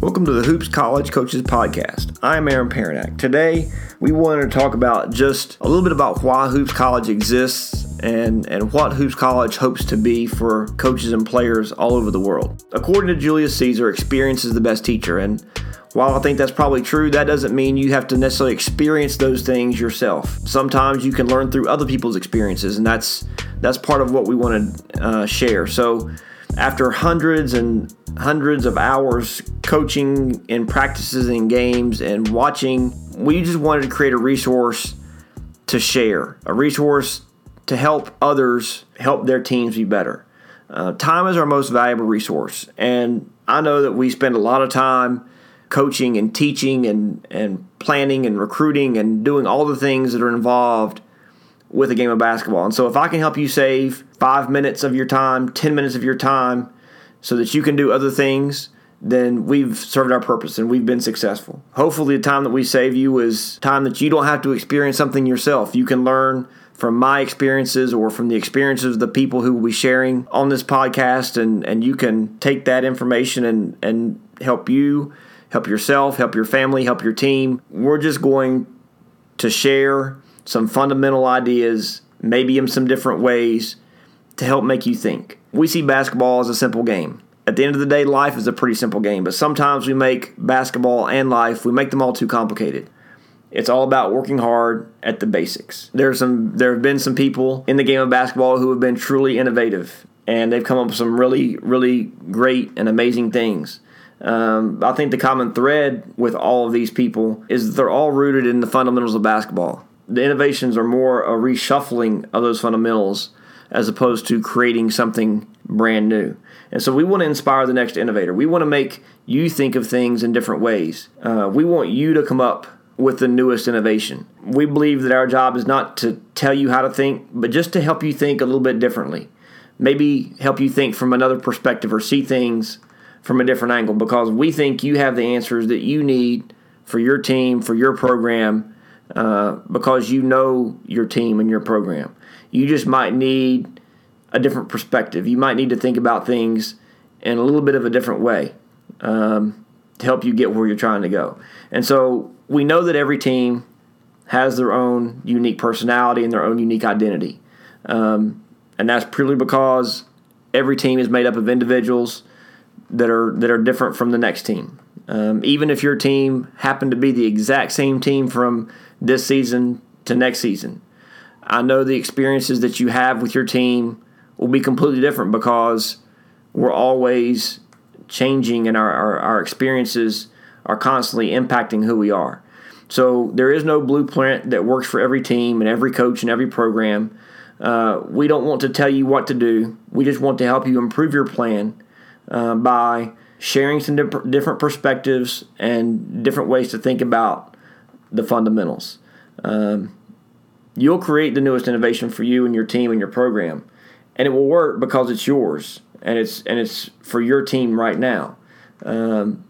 Welcome to the Hoops College Coaches Podcast. I'm Aaron Paranak. Today, we wanted to talk about just a little bit about why Hoops College exists and, and what Hoops College hopes to be for coaches and players all over the world. According to Julius Caesar, experience is the best teacher. And while I think that's probably true, that doesn't mean you have to necessarily experience those things yourself. Sometimes you can learn through other people's experiences, and that's that's part of what we want to uh, share. So, after hundreds and hundreds of hours coaching and practices and games and watching, we just wanted to create a resource to share, a resource to help others help their teams be better. Uh, time is our most valuable resource, and I know that we spend a lot of time coaching and teaching and, and planning and recruiting and doing all the things that are involved with a game of basketball. And so if I can help you save five minutes of your time, 10 minutes of your time, so that you can do other things, then we've served our purpose and we've been successful. Hopefully, the time that we save you is time that you don't have to experience something yourself. You can learn from my experiences or from the experiences of the people who will be sharing on this podcast, and, and you can take that information and, and help you, help yourself, help your family, help your team. We're just going to share some fundamental ideas, maybe in some different ways, to help make you think. We see basketball as a simple game. At the end of the day, life is a pretty simple game, but sometimes we make basketball and life, we make them all too complicated. It's all about working hard at the basics. There's some there have been some people in the game of basketball who have been truly innovative and they've come up with some really, really great and amazing things. Um, I think the common thread with all of these people is that they're all rooted in the fundamentals of basketball the innovations are more a reshuffling of those fundamentals as opposed to creating something brand new. And so we want to inspire the next innovator. We want to make you think of things in different ways. Uh, we want you to come up with the newest innovation. We believe that our job is not to tell you how to think, but just to help you think a little bit differently. Maybe help you think from another perspective or see things from a different angle because we think you have the answers that you need for your team, for your program, uh, because you know your team and your program. You just might need a different perspective. You might need to think about things in a little bit of a different way um, to help you get where you're trying to go. And so we know that every team has their own unique personality and their own unique identity. Um, and that's purely because every team is made up of individuals that are that are different from the next team. Um, even if your team happened to be the exact same team from this season to next season. I know the experiences that you have with your team will be completely different because we're always changing and our, our, our experiences are constantly impacting who we are. So there is no blueprint that works for every team and every coach and every program. Uh, we don't want to tell you what to do. We just want to help you improve your plan uh, by sharing some different perspectives and different ways to think about the fundamentals. Um, you'll create the newest innovation for you and your team and your program, and it will work because it's yours and it's and it's for your team right now. Um,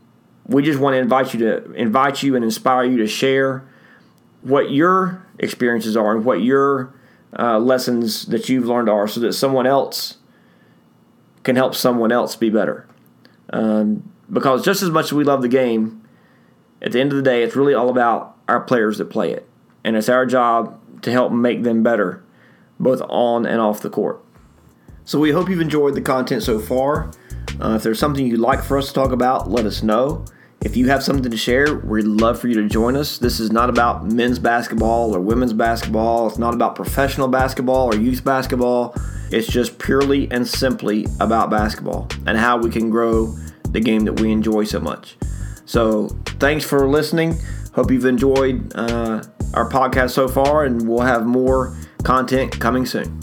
we just want to invite you to invite you and inspire you to share what your experiences are and what your uh, lessons that you've learned are, so that someone else can help someone else be better. Um, because just as much as we love the game, at the end of the day, it's really all about our players that play it. And it's our job to help make them better, both on and off the court. So we hope you've enjoyed the content so far. Uh, if there's something you'd like for us to talk about, let us know. If you have something to share, we'd love for you to join us. This is not about men's basketball or women's basketball. It's not about professional basketball or youth basketball. It's just purely and simply about basketball and how we can grow the game that we enjoy so much. So, thanks for listening. Hope you've enjoyed uh, our podcast so far, and we'll have more content coming soon.